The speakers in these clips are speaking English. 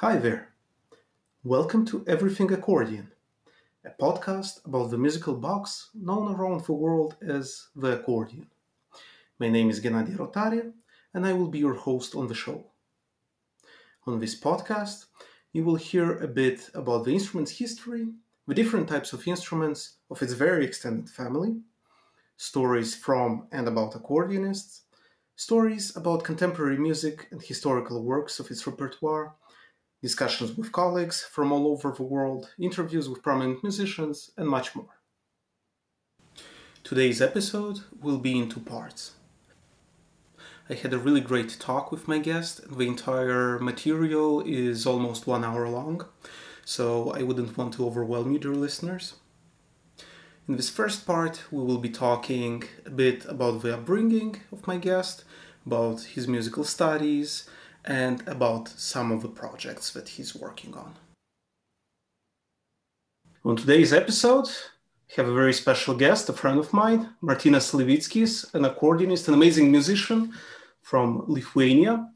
Hi there. Welcome to Everything Accordion, a podcast about the musical box known around the world as the accordion. My name is Ghenadie Rotari, and I will be your host on the show. On this podcast, you will hear a bit about the instrument's history, the different types of instruments of its very extended family, stories from and about accordionists, stories about contemporary music and historical works of its repertoire, discussions with colleagues from all over the world, interviews with prominent musicians, and much more. Today's episode will be in two parts. I had a really great talk with my guest. The entire material is almost one hour long, so I wouldn't want to overwhelm you, dear listeners. In this first part, we will be talking a bit about the upbringing of my guest, about his musical studies, and about some of the projects that he's working on. On today's episode, I have a very special guest, a friend of mine, Martynas Levickis, an accordionist, an amazing musician from Lithuania,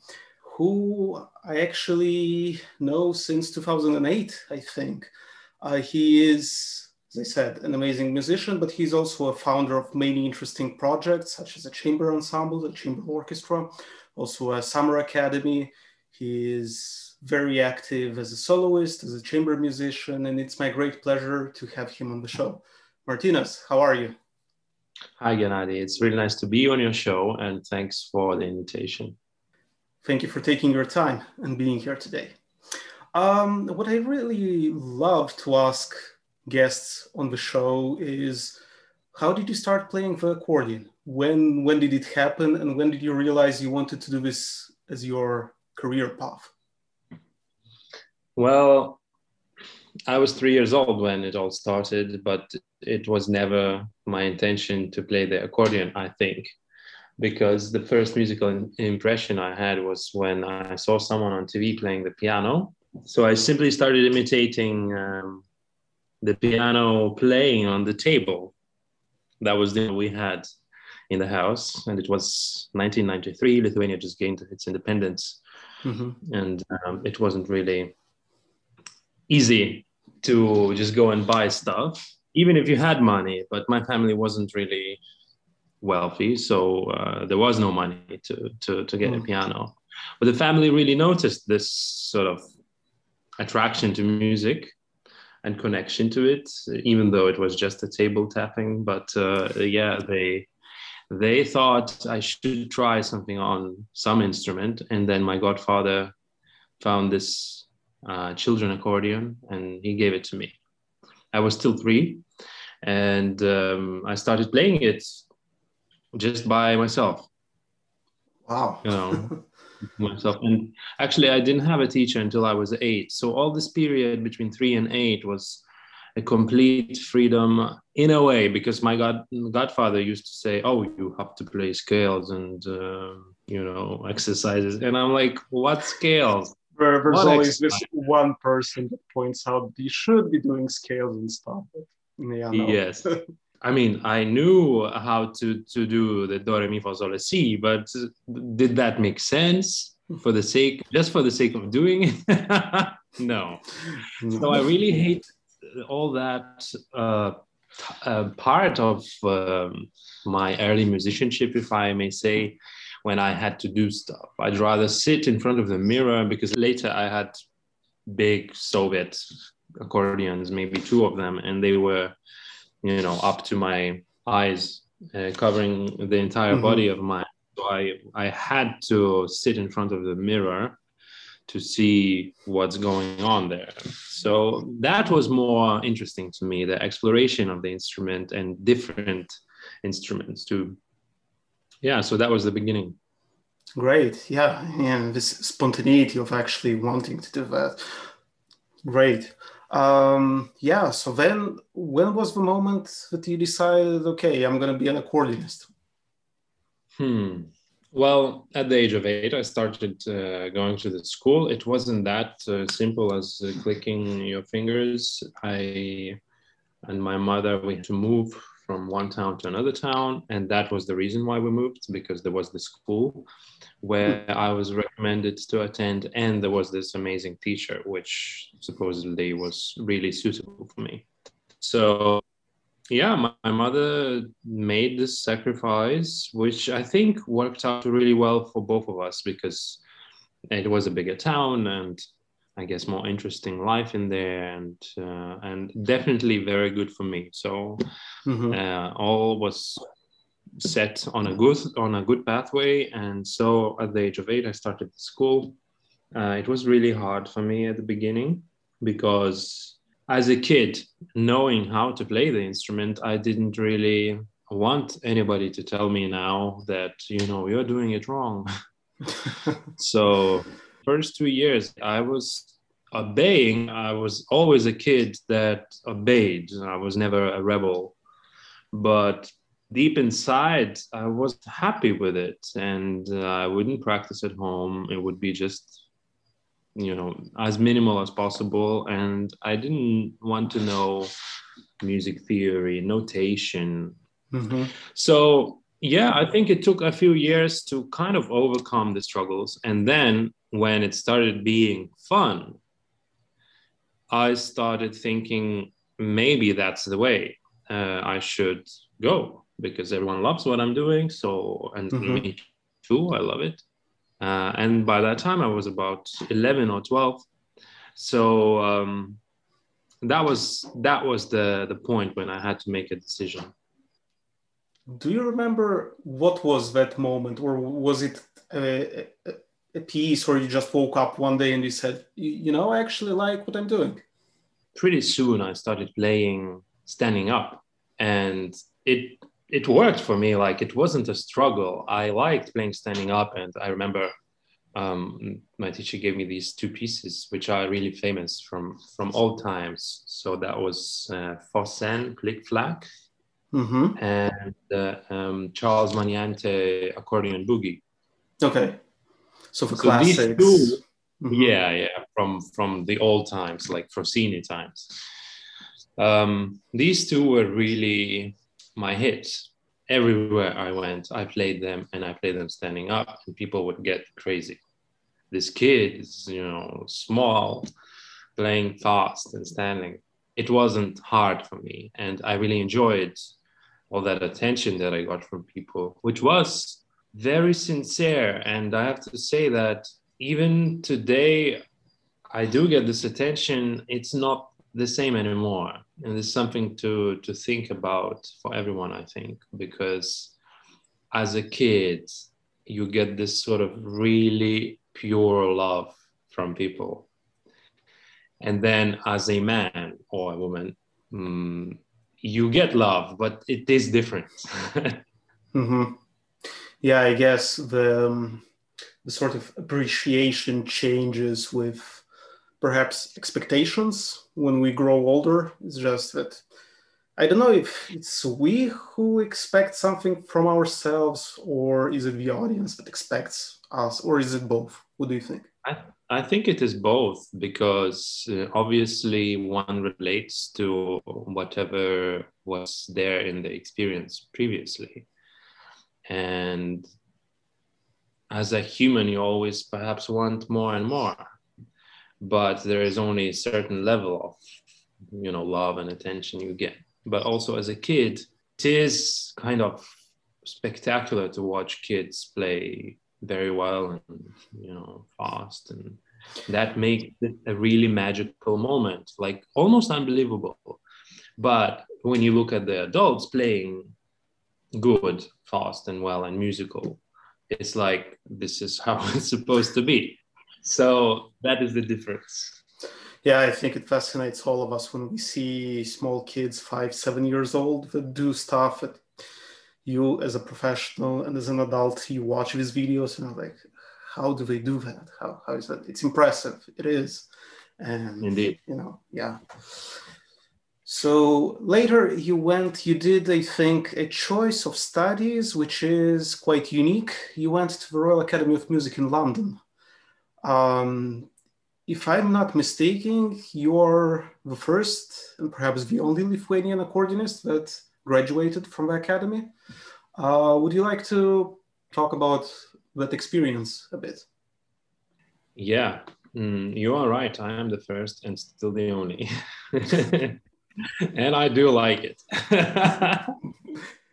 who I actually know since 2008, I think. Uh, he is, as I said, an amazing musician, but he's also a founder of many interesting projects, such as a chamber ensemble, a chamber orchestra, also a summer academy. He is very active as a soloist, as a chamber musician, and it's my great pleasure to have him on the show. Martynas, how are you? Hi, Ghenadie. It's really nice to be on your show, and thanks for the invitation. Thank you for taking your time and being here today. Um, what I really love to ask guests on the show is how did you start playing the accordion? When when did it happen, and when did you realize you wanted to do this as your career path? Well, I was three years old when it all started, but it was never my intention to play the accordion, I think, because the first musical impression I had was when I saw someone on TV playing the piano. So I simply started imitating um, the piano playing on the table. That was the we had in the house, and it was 1993. Lithuania just gained its independence, mm-hmm. and um, it wasn't really easy to just go and buy stuff, even if you had money. But my family wasn't really wealthy, so uh, there was no money to to, to get mm. a piano. But the family really noticed this sort of attraction to music and connection to it, even though it was just a table tapping. But uh, yeah, they they thought I should try something on some instrument, and then my godfather found this uh, children accordion, and he gave it to me. I was still three, and um, I started playing it just by myself. Wow. You know, myself. And actually, I didn't have a teacher until I was eight. So all this period between three and eight was a complete freedom in a way because my god godfather used to say oh you have to play scales and uh, you know exercises and i'm like what scales where there's what always this one person that points out you should be doing scales and stuff. Yeah, no. Yes. I mean, I knew how to, to do the do re mi fa sol si, but did that make sense for the sake, just for the sake of doing it? no. So I really hate all that uh, uh, part of um, my early musicianship, if I may say, when I had to do stuff. I'd rather sit in front of the mirror because later I had big Soviet accordions, maybe two of them, and they were, you know, up to my eyes, uh, covering the entire mm-hmm. body of mine. So I, I had to sit in front of the mirror to see what's going on there. So that was more interesting to me, the exploration of the instrument and different instruments to yeah so that was the beginning. Great. Yeah and this spontaneity of actually wanting to do that. Great. Um yeah so then when was the moment that you decided okay i'm going to be an accordionist? Hmm well at the age of eight i started uh, going to the school it wasn't that uh, simple as uh, clicking your fingers i and my mother we had to move from one town to another town, and that was the reason why we moved because there was the school where I was recommended to attend, and there was this amazing teacher, which supposedly was really suitable for me. So, yeah, my, my mother made this sacrifice, which I think worked out really well for both of us because it was a bigger town and I guess more interesting life in there, and uh, and definitely very good for me. So mm-hmm. uh, all was set on a good on a good pathway, and so at the age of eight, I started school. Uh, it was really hard for me at the beginning because as a kid, knowing how to play the instrument, I didn't really want anybody to tell me now that you know you're doing it wrong. so first two years i was obeying. I was always a kid that obeyed. I was never a rebel. But deep inside i was happy with it. And uh, i wouldn't practice at home. It would be just you know as minimal as possible. And i didn't want to know music theory notation. Mm-hmm. so yeah i think it took a few years to kind of overcome the struggles. And then when it started being fun i started thinking maybe that's the way uh, i should go because everyone loves what i'm doing. So and mm-hmm. me too i love it uh, and by that time i was about 11 or 12 so um, that was that was the the point when i had to make a decision do you remember what was that moment, or was it a, a, a piece or you just woke up one day and you said, you know, I actually like what I'm doing? Pretty soon, I started playing standing up, and it it worked for me. Like it wasn't a struggle. I liked playing standing up, and I remember um, my teacher gave me these two pieces, which are really famous from from old times. So that was uh, Fossen Click Flack mm-hmm. and uh, um, Charles Magnante accordion boogie. Okay, so for so classics. These two, mm-hmm. Yeah, yeah, from from the old times, like Rossini times. Um, these two were really my hits. Everywhere I went, I played them, and I played them standing up, and people would get crazy. This kid is, you know, small, playing fast and standing. It wasn't hard for me, and I really enjoyed all that attention that I got from people, which was very sincere. And I have to say that even today, I do get this attention. It's not the same anymore. And it's something to, to think about for everyone, I think, because as a kid, you get this sort of really pure love from people. And then as a man or a woman, um, you get love, but it is different. mm-hmm. Yeah, I guess the um, the sort of appreciation changes with perhaps expectations when we grow older. It's just that I don't know if it's we who expect something from ourselves, or is it the audience that expects us, or is it both? What do you think? I, I think it is both because uh, obviously one relates to whatever was there in the experience previously. And as a human, you always perhaps want more and more, but there is only a certain level of, you know, love and attention you get. But also as a kid, it is kind of spectacular to watch kids play very well and you know fast. And that makes it a really magical moment like almost unbelievable. But when you look at the adults playing good fast and well and musical it's like this is how it's supposed to be so that is the difference. Yeah i think it fascinates all of us when we see small kids five seven years old that do stuff at you as a professional and as an adult you watch these videos and like how do they do that? How, how is that? It's impressive. It is. And indeed. you know yeah. So later you went you did i think a choice of studies which is quite unique. You went to the royal academy of music in london um, if i'm not mistaken you're the first and perhaps the only lithuanian accordionist that graduated from the academy. Uh, would you like to talk about that experience a bit? Yeah, mm, you are right. I am the first and still the only. and I do like it.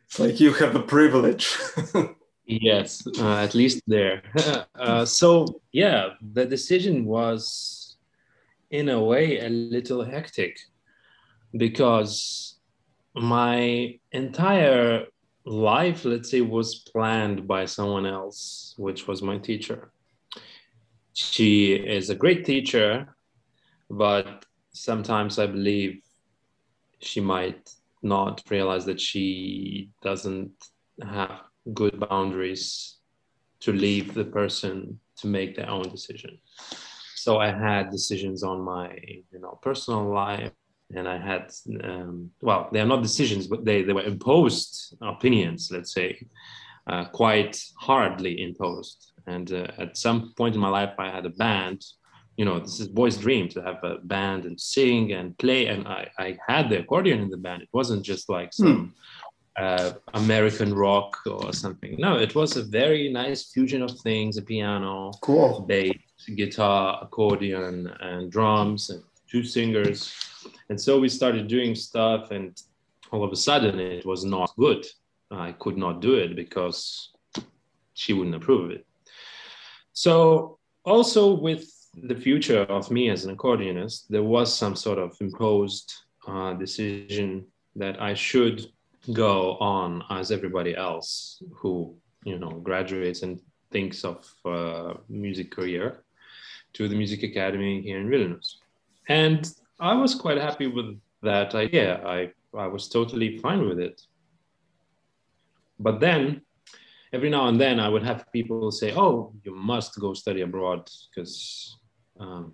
it's like you have the privilege. yes, uh, at least there. Uh, so, yeah, the decision was in a way a little hectic because my entire life, let's say, was planned by someone else, which was my teacher. She is a great teacher, but sometimes I believe she might not realize that she doesn't have good boundaries to leave the person to make their own decision. So I had decisions on my, you know, personal life, and I had, um, well, they are not decisions, but they they were imposed opinions, let's say, uh, quite hardly imposed. And uh, at some point in my life, I had a band you know this is boy's dream to have a band and sing and play and i, I had the accordion in the band it wasn't just like some hmm. Uh, american rock or something. No it was a very nice fusion of things a piano cool. bass guitar accordion and drums and two singers. And so we started doing stuff and all of a sudden it was not good. I could not do it because she wouldn't approve of it. So also with the future of me as an accordionist, there was some sort of imposed uh, decision that I should go on as everybody else who you know graduates and thinks of uh, music career to the music academy here in Vilnius. And I was quite happy with that idea. I, I was totally fine with it. But then every now and then I would have people say, "Oh, you must go study abroad because um,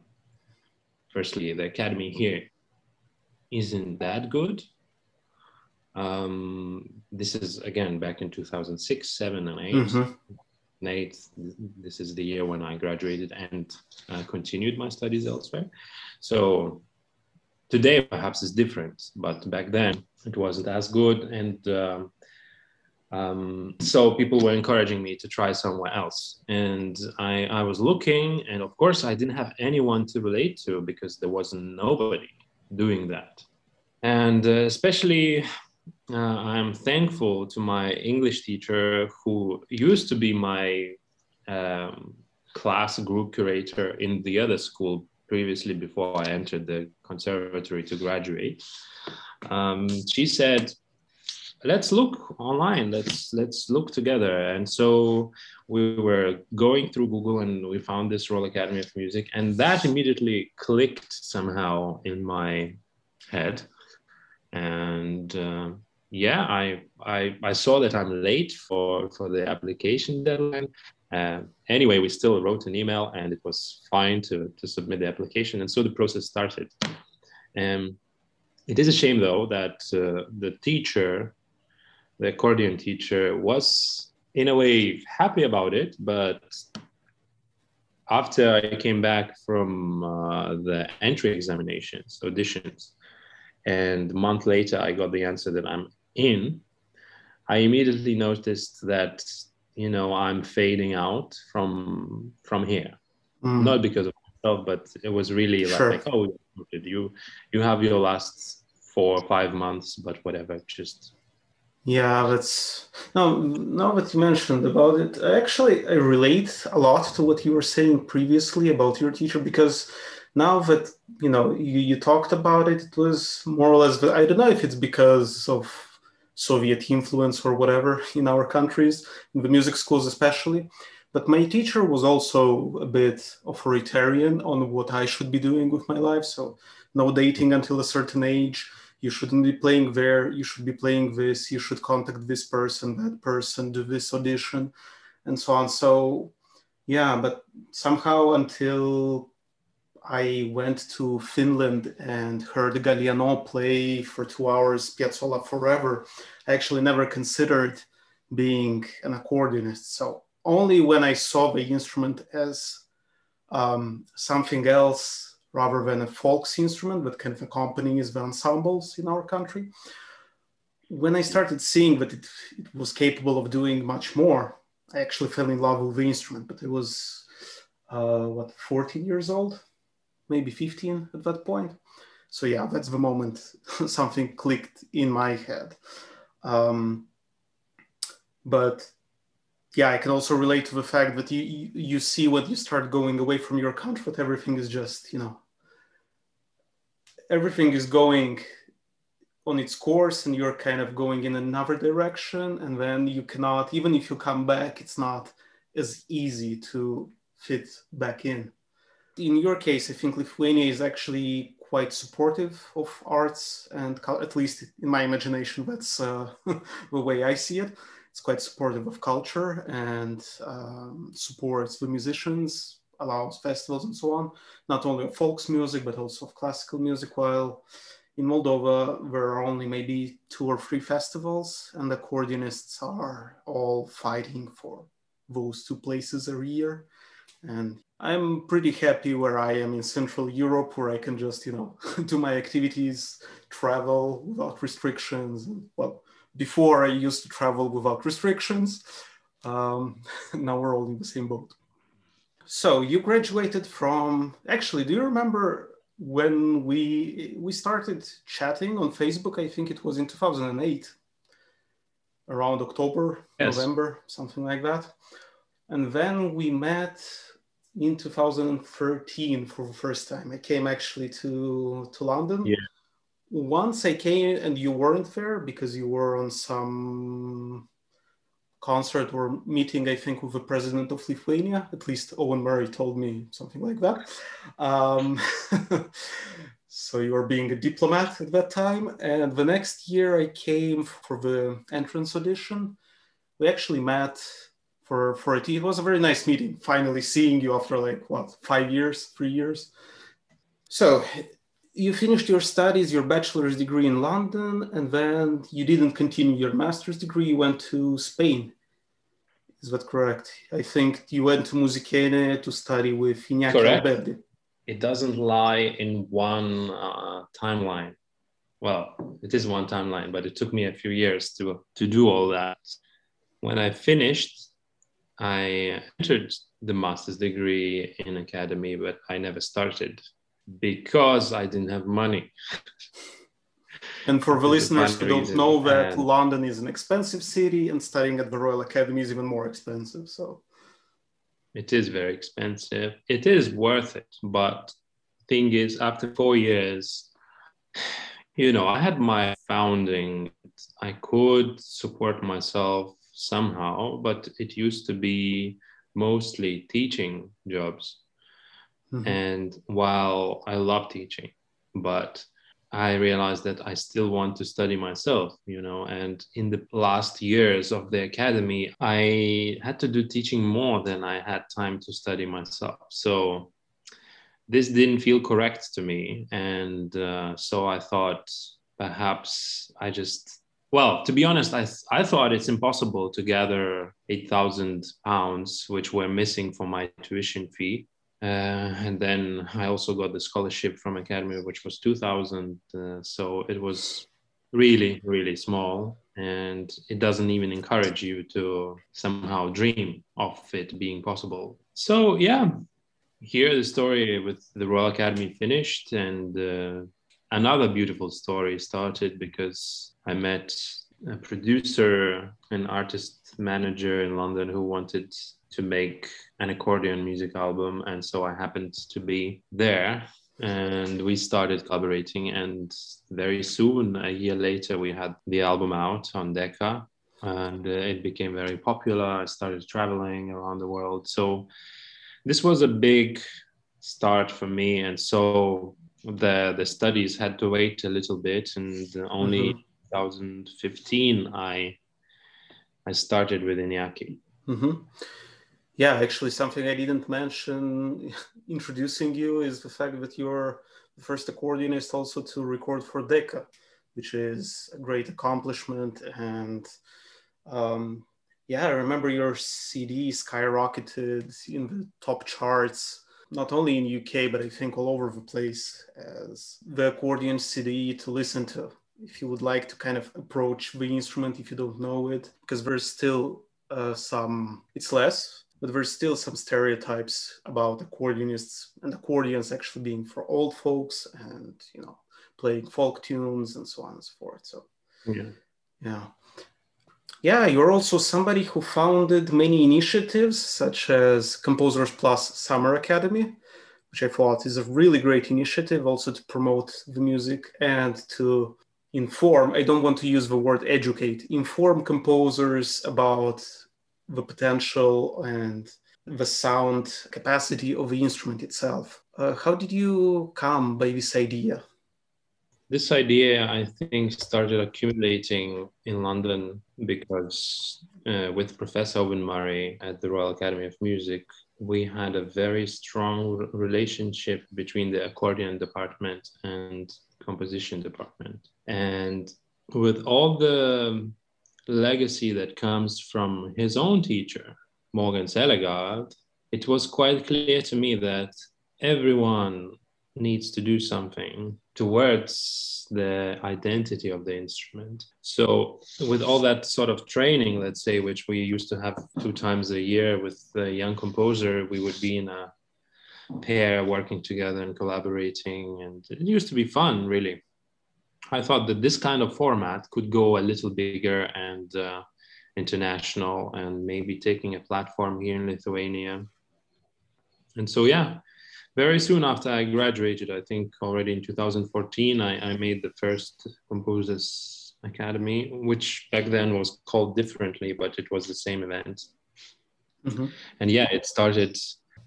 firstly, the academy here isn't that good. Um, this is again back in 2006, 7, and 8. Mm-hmm. And 8, this is the year when I graduated and uh, continued my studies elsewhere. So today perhaps is different, but back then it wasn't as good. And um, um, so people were encouraging me to try somewhere else and I, I was looking and of course i didn't have anyone to relate to because there wasn't nobody doing that and uh, especially uh, i'm thankful to my english teacher who used to be my um, class group curator in the other school previously before i entered the conservatory to graduate. Um, she said let's look online. Let's let's look together. And so we were going through google and we found this royal academy of music and that immediately clicked somehow in my head. And uh, yeah I, I i saw that i'm late for for the application deadline. Uh, anyway we still wrote an email and it was fine to to submit the application and so the process started. Um, it is a shame though that uh, the teacher the accordion teacher was in a way happy about it but after i came back from uh, the entry examinations auditions and a month later i got the answer that i'm in i immediately noticed that you know i'm fading out from from here mm. not because of myself but it was really sure. like oh you you have your last four or five months but whatever just yeah, that's now. Now that you mentioned about it, actually, I relate a lot to what you were saying previously about your teacher because now that you know you, you talked about it, it was more or less. I don't know if it's because of Soviet influence or whatever in our countries, in the music schools especially. But my teacher was also a bit authoritarian on what I should be doing with my life. So no dating until a certain age you shouldn't be playing there you should be playing this you should contact this person that person do this audition and so on so yeah but somehow until i went to finland and heard galliano play for two hours piazzolla forever i actually never considered being an accordionist so only when i saw the instrument as um, something else rather than a folks instrument that kind of accompanies the ensembles in our country. when I started seeing that it, it, was capable of doing much more, I actually fell in love with the instrument. But it was uh, what 14 years old, maybe 15 at that point. So yeah, that's the moment something clicked in my head. Um, but yeah, I can also relate to the fact that you, you, see when you start going away from your country everything is just you know everything is going on its course and you're kind of going in another direction and then you cannot even if you come back it's not as easy to fit back in in your case i think lithuania is actually quite supportive of arts and at least in my imagination that's uh, the way i see it it's quite supportive of culture and um, supports the musicians allows festivals and so on not only of folks music but also of classical music while in Moldova, there are only maybe two or three festivals, and the accordionists are all fighting for those two places a year. And I'm pretty happy where I am in Central Europe, where I can just, you know, do my activities, travel without restrictions. Well, before I used to travel without restrictions. Um, now we're all in the same boat. So you graduated from, actually, do you remember when we we started chatting on Facebook, I think it was in 2008, around October, yes. November, something like that. And then we met in 2013 for the first time. I came actually to to London. Yeah. Once I came and you weren't there because you were on some concert or meeting, I think, with the president of Lithuania. At least Owen Murray told me something like that. Um, so you were being a diplomat at that time. And the next year, I came for the entrance audition. We actually met for for it. It was a very nice meeting. Finally, seeing you after like what five years, three years. So you finished your studies, your bachelor's degree in London, and then you didn't continue your master's degree. You went to Spain. Is that correct? I think you went to Musikene to study with Iñaki correct. It doesn't lie in one uh, timeline. Well, it is one timeline, but it took me a few years to, to do all that. When I finished, I entered the master's degree in academy, but I never started because I didn't have money. And for the listeners who don't know that and London is an expensive city and studying at the Royal Academy is even more expensive. So it is very expensive. It is worth it. But thing is, after four years, you know, I had my founding. I could support myself somehow, but it used to be mostly teaching jobs. Mm-hmm. And while I love teaching, but I realized that I still want to study myself, you know. And in the last years of the academy, I had to do teaching more than I had time to study myself. So this didn't feel correct to me. And uh, so I thought perhaps I just, well, to be honest, I, I thought it's impossible to gather 8,000 pounds, which were missing for my tuition fee uh, and then I also got the scholarship from Academy, which was 2000. Uh, so it was really, really small. And it doesn't even encourage you to somehow dream of it being possible. So, yeah, here the story with the Royal Academy finished. And uh, another beautiful story started because I met a producer, an artist manager in London who wanted to make an accordion music album. And so I happened to be there and we started collaborating. And very soon, a year later, we had the album out on Decca and uh, it became very popular. I started traveling around the world. So this was a big start for me. And so the, the studies had to wait a little bit and only mm-hmm. 2015 I I started with Iñaki. Mm-hmm. Yeah, actually, something I didn't mention introducing you is the fact that you're the first accordionist also to record for Decca, which is a great accomplishment. And um, yeah, I remember your CD skyrocketed in the top charts, not only in UK, but I think all over the place as the accordion CD to listen to if you would like to kind of approach the instrument if you don't know it, because there's still uh, some, it's less, but there's still some stereotypes about accordionists and accordions actually being for old folks and, you know, playing folk tunes and so on and so forth. So, yeah. Yeah. Yeah, you're also somebody who founded many initiatives such as Composers Plus Summer Academy, which I thought is a really great initiative also to promote the music and to inform, I don't want to use the word educate, inform composers about the potential and the sound capacity of the instrument itself. Uh, how did you come by this idea? This idea, I think, started accumulating in London because uh, with Professor Owen Murray at the Royal Academy of Music, we had a very strong relationship between the accordion department and composition department. And with all the legacy that comes from his own teacher, Mogens Ellegaard, it was quite clear to me that everyone needs to do something towards the identity of the instrument. So, with all that sort of training, let's say, which we used to have two times a year with the young composer, we would be in a pair working together and collaborating. And it used to be fun, really. I thought that this kind of format could go a little bigger and uh, international and maybe taking a platform here in Lithuania. And so, yeah, very soon after I graduated, I think already in 2014, I, I made the first Composers Academy, which back then was called differently, but it was the same event. Mm-hmm. And yeah, it started,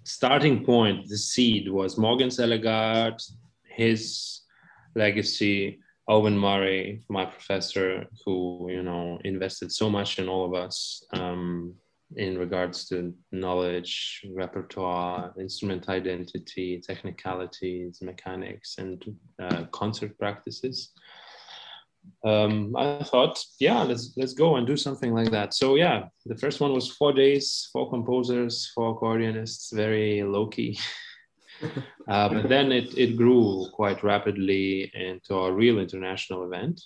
starting point, the seed was Mogens Ellegaard, his legacy, Owen Murray, my professor, who you know invested so much in all of us um, in regards to knowledge, repertoire, instrument identity, technicalities, mechanics, and uh, concert practices. Um, I thought, yeah, let's let's go and do something like that. So yeah, the first one was four days, four composers, four accordionists, very low key. uh, but then it, it grew quite rapidly into a real international event.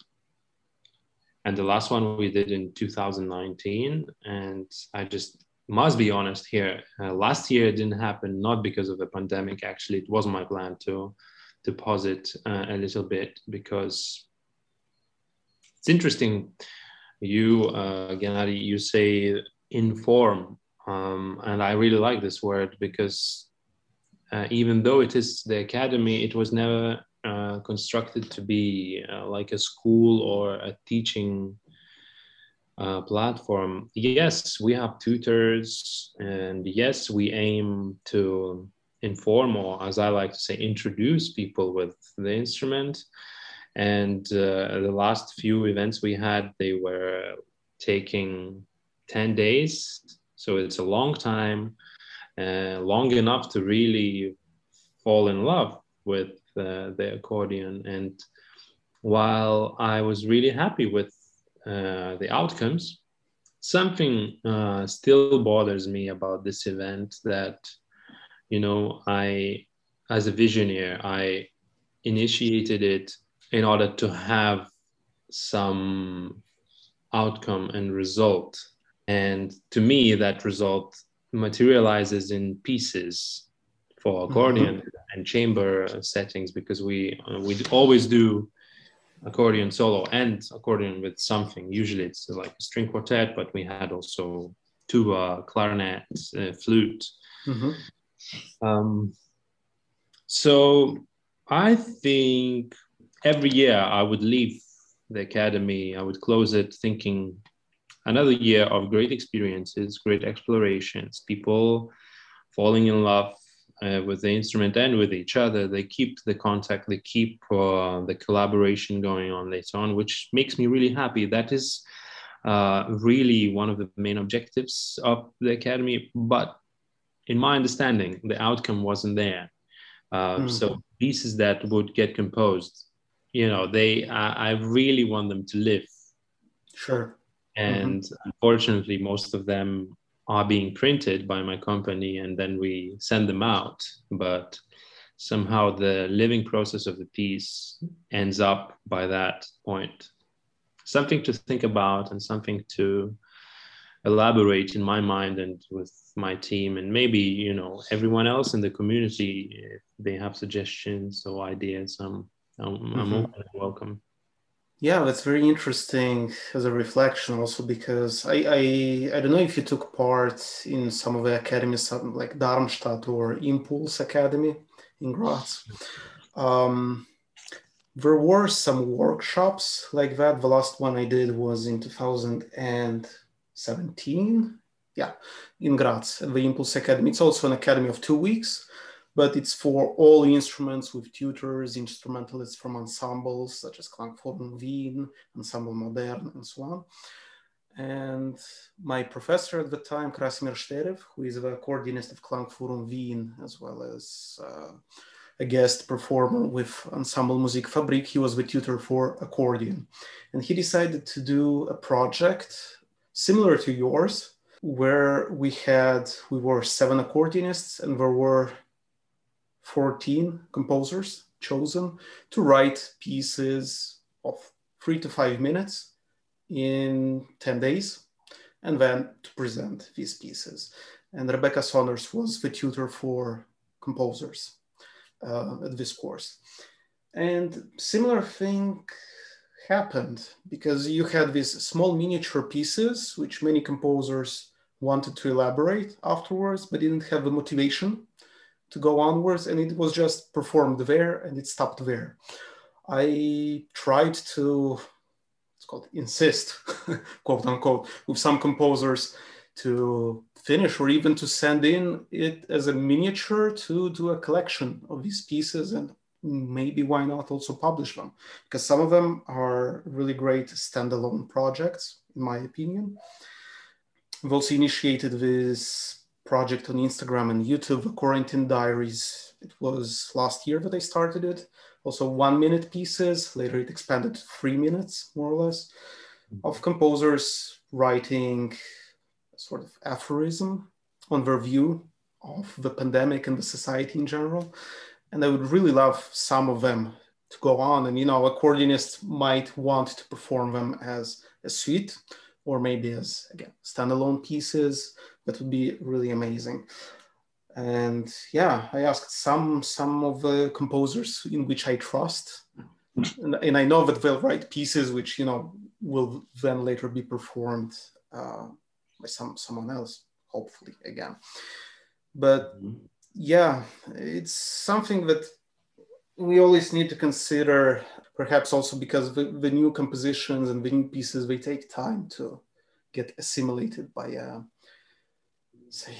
And the last one we did in 2019. And I just must be honest here. Uh, last year it didn't happen, not because of the pandemic. Actually, it was my plan to, deposit uh, a little bit because it's interesting. You, uh, Ghenadie, you say inform. Um, and I really like this word because uh, even though it is the academy, it was never uh, constructed to be uh, like a school or a teaching uh, platform. Yes, we have tutors, and yes, we aim to inform, or as I like to say, introduce people with the instrument. And uh, the last few events we had, they were taking 10 days. So it's a long time uh, long enough to really fall in love with uh, the accordion. And while I was really happy with uh, the outcomes, something uh, still bothers me about this event that, you know, I, as a visionary, I initiated it in order to have some outcome and result. And to me, that result materializes in pieces for mm-hmm. accordion. And chamber settings because we uh, we always do accordion solo and accordion with something. Usually it's like a string quartet, but we had also tuba, clarinet, uh, flute. Mm-hmm. Um, so I think every year I would leave the academy, I would close it thinking another year of great experiences, great explorations, people falling in love uh, with the instrument and with each other. They keep the contact, they keep uh, the collaboration going on later on, which makes me really happy. That is uh, really one of the main objectives of the academy. But in my understanding, the outcome wasn't there. Mm. So pieces that would get composed, you know, they I really want them to live. Sure and mm-hmm. unfortunately most of them are being printed by my company and then we send them out but somehow the living process of the piece ends up by that point. Something to think about and something to elaborate in my mind and with my team and maybe you know everyone else in the community if they have suggestions or ideas i'm i'm, mm-hmm. I'm welcome yeah that's very interesting as a reflection also because I, I i don't know if you took part in some of the academies like darmstadt or impulse academy in graz. Um, there were some workshops like that. The last one i did was in 2017 yeah, in Graz at the Impulse Academy. It's also an academy of two weeks, but it's for all instruments with tutors, instrumentalists from ensembles such as Klangforum Wien, Ensemble Modern, and so on. And my professor at the time, Krasimir Sterev, who is the coordinator of Klangforum Wien, as well as uh, a guest performer with Ensemble Musikfabrik, he was the tutor for accordion. And he decided to do a project similar to yours, where we had we were seven accordionists and there were 14 composers chosen to write pieces of three to five minutes in 10 days and then to present these pieces. And rebecca saunders was the tutor for composers uh, at this course. And similar thing happened because you had these small miniature pieces which many composers wanted to elaborate afterwards, but didn't have the motivation to go onwards, and it was just performed there and it stopped there. I tried to, it's called insist, quote unquote, with some composers to finish or even to send in it as a miniature to do a collection of these pieces and maybe why not also publish them because some of them are really great standalone projects in my opinion We've also initiated this project on Instagram and YouTube, the Quarantine Diaries. It was last year that I started it. Also, one minute pieces. Later, it expanded to three minutes, more or less, mm-hmm. of composers writing a sort of aphorism on their view of the pandemic and the society in general. And I would really love some of them to go on. And, you know, accordionists might want to perform them as a suite or maybe as again standalone pieces that would be really amazing. And yeah i asked some some of the composers in which i trust. And, and i know that they'll write pieces which you know will then later be performed uh, by some someone else hopefully again. But mm-hmm. yeah it's something that we always need to consider perhaps also because the, the new compositions and the new pieces they take time to get assimilated by a say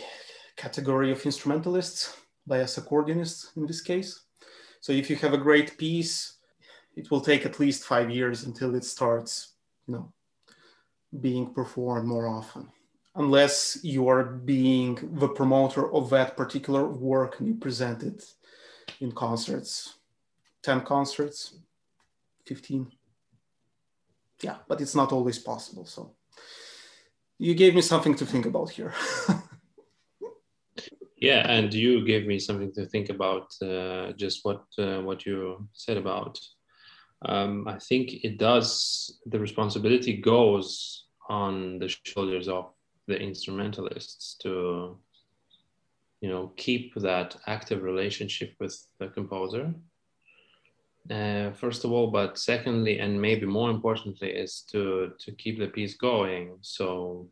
category of instrumentalists by us accordionists in this case. So if you have a great piece it will take at least five years until it starts you know being performed more often. Unless you are being the promoter of that particular work and you present it in concerts 10 concerts 15 yeah but it's not always possible so you gave me something to think about here. Yeah and you gave me something to think about uh, just what uh, what you said about. Um, i think it does the responsibility goes on the shoulders of the instrumentalists to you know keep that active relationship with the composer uh, first of all but secondly and maybe more importantly is to to keep the piece going. So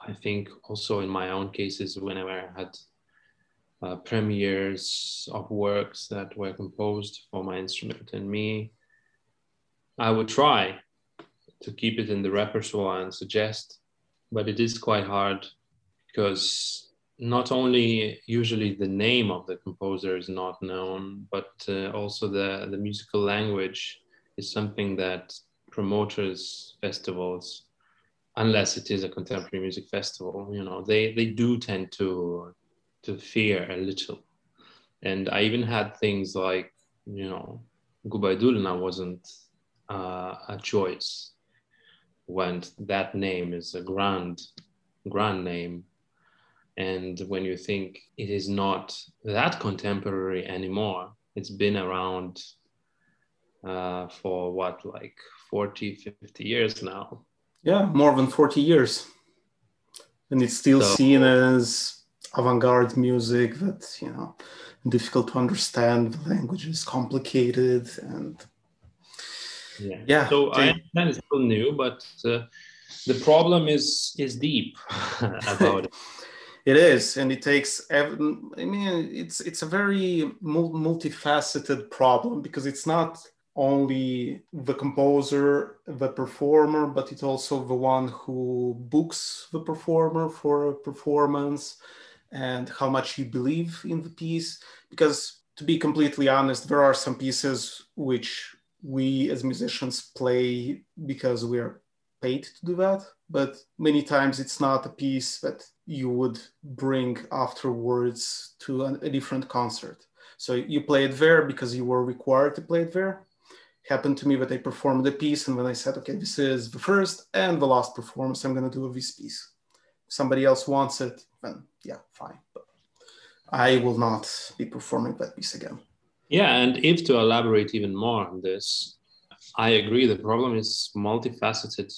i think also in my own cases whenever i had uh, premieres of works that were composed for my instrument and me i would try to keep it in the repertoire and suggest but it is quite hard because not only usually the name of the composer is not known, but uh, also the, the musical language is something that promoters festivals, unless it is a contemporary music festival, you know, they, they do tend to to fear a little. And I even had things like, you know, Gubaidulina wasn't uh, a choice when that name is a grand, grand name And when you think it is not that contemporary anymore, it's been around uh, for what, like 40, 50 years now. Yeah, more than 40 years. And it's still so, seen as avant garde music that, you know, difficult to understand. The language is complicated and. Yeah. yeah so they, I understand it's still new, but uh, the problem is is deep about it. It is, and it takes. I mean, it's it's a very multifaceted problem because it's not only the composer, the performer, but it's also the one who books the performer for a performance and how much you believe in the piece. Because to be completely honest, there are some pieces which we as musicians play because we're paid to do that but many times it's not a piece that you would bring afterwards to a, a different concert. So you play it there because you were required to play it there. Happened to me that I performed the piece, and when I said, okay, this is the first and the last performance I'm going to do of this piece. If somebody else wants it, then yeah, fine. But I will not be performing that piece again. Yeah, and if to elaborate even more on this, I agree. The problem is multifaceted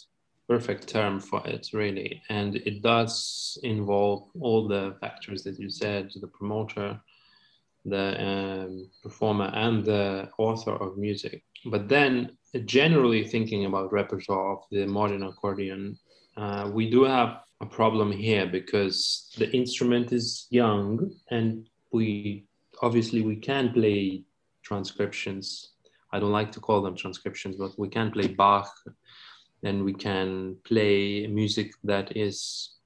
perfect term for it, really. And it does involve all the factors that you said the promoter, the um, performer, and the author of music. But then, generally thinking about repertoire of the modern accordion, uh, we do have a problem here because the instrument is young and we obviously we can play transcriptions i don't like to call them transcriptions but we can play bach and we can play music that is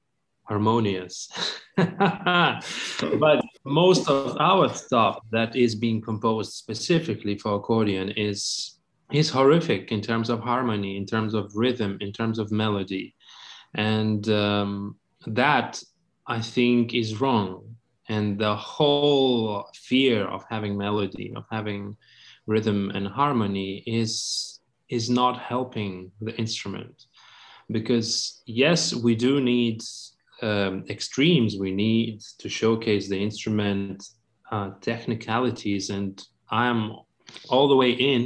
harmonious. but most of our stuff that is being composed specifically for accordion is is horrific in terms of harmony, in terms of rhythm, in terms of melody, and um, that I think is wrong. And the whole fear of having melody, of having rhythm and harmony is is not helping the instrument. Because yes we do need um, extremes. We need to showcase the instrument uh, technicalities. And i'm all the way in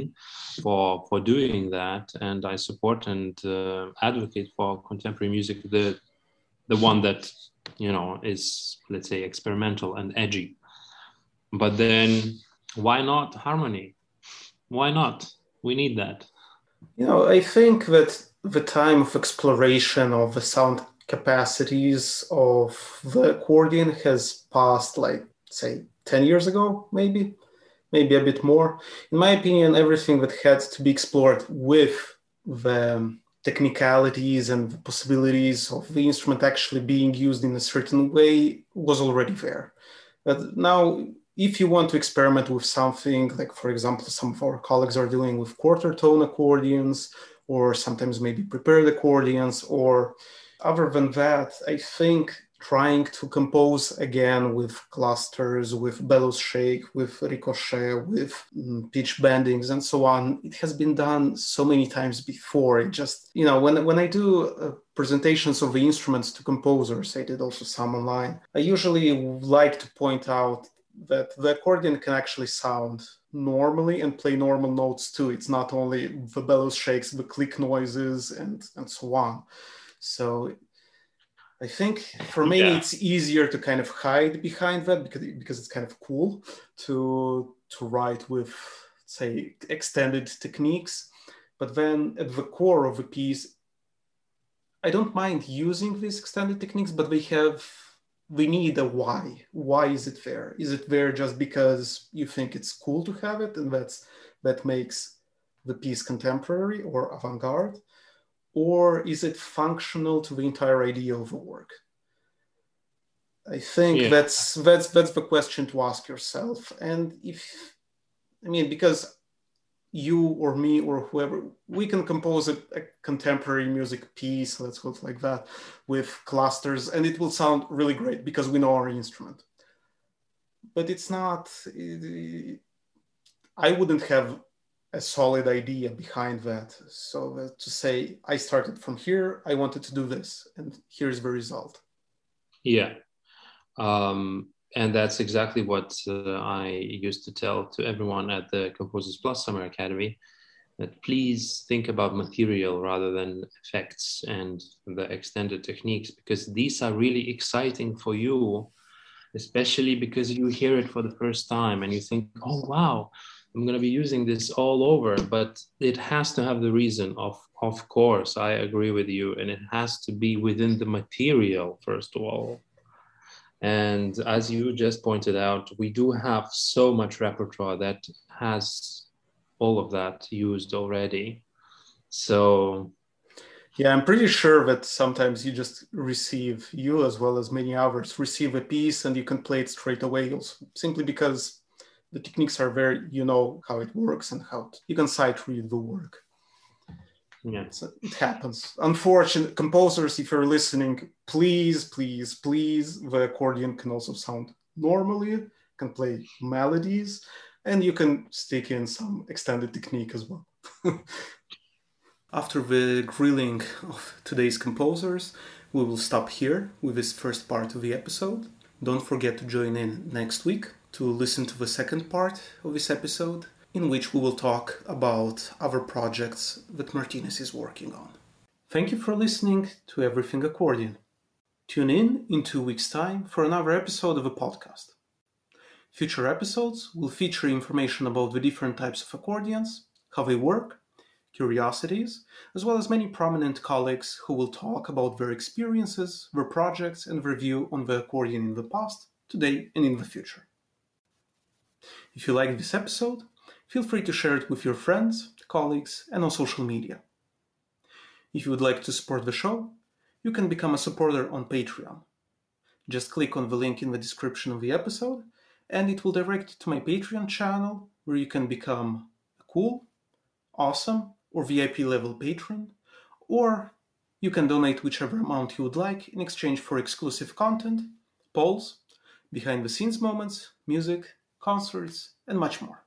for for doing that. And i support and uh, advocate for contemporary music the the one that you know is let's say experimental and edgy. But then why not harmony why not we need that you know, I think that the time of exploration of the sound capacities of the accordion has passed, like, say, 10 years ago, maybe, maybe a bit more. In my opinion, everything that had to be explored with the technicalities and the possibilities of the instrument actually being used in a certain way was already there. But now if you want to experiment with something, like for example, some of our colleagues are doing with quarter tone accordions, or sometimes maybe prepared accordions, or other than that, I think trying to compose again with clusters, with bellows shake, with ricochet, with mm, pitch bendings, and so on. It has been done so many times before. It just, you know, when, when I do uh, presentations of the instruments to composers, I did also some online, I usually like to point out that the accordion can actually sound normally and play normal notes too. It's not only the bellows shakes, the click noises, and and so on. So I think for me yeah. it's easier to kind of hide behind that because because it's kind of cool to to write with say extended techniques. But then at the core of a piece, I don't mind using these extended techniques, but they have we need a why. Why is it there? Is it there just because you think it's cool to have it and that's that makes the piece contemporary or avant-garde? Or is it functional to the entire idea of the work? I think yeah. that's that's that's the question to ask yourself. And if I mean, because you or me or whoever we can compose a, a, contemporary music piece let's go like that with clusters and it will sound really great because we know our instrument. But it's not i wouldn't have a solid idea behind that. So to say i started from here i wanted to do this and here's the result. Yeah. Um, and that's exactly what uh, I used to tell to everyone at the Composers Plus Summer Academy that please think about material rather than effects and the extended techniques because these are really exciting for you especially because you hear it for the first time and you think oh wow i'm going to be using this all over. But it has to have the reason of of course i agree with you and it has to be within the material first of all and as you just pointed out we do have so much repertoire that has all of that used already. So yeah, I'm pretty sure that sometimes you just receive, you as well as many others, receive a piece and you can play it straight away, simply because the techniques are very, you know how it works and how you can sight read the work. Yeah, so it happens. Unfortunate composers, if you're listening, please, please, please, the accordion can also sound normally, can play melodies and you can stick in some extended technique as well. After the grilling of today's composers, we will stop here with this first part of the episode. Don't forget to join in next week to listen to the second part of this episode, in which we will talk about other projects that Martynas is working on. Thank you for listening to Everything Accordion. Tune in in two weeks' time for another episode of the podcast. Future episodes will feature information about the different types of accordions, how they work, curiosities, as well as many prominent colleagues who will talk about their experiences, their projects, and their view on the accordion in the past, today, and in the future. If you like this episode, feel free to share it with your friends, colleagues, and on social media. If you would like to support the show, you can become a supporter on Patreon. Just click on the link in the description of the episode and it will direct you to my Patreon channel where you can become a cool, awesome, or VIP level patron, or you can donate whichever amount you would like in exchange for exclusive content, polls, behind the scenes moments, music, concerts, and much more.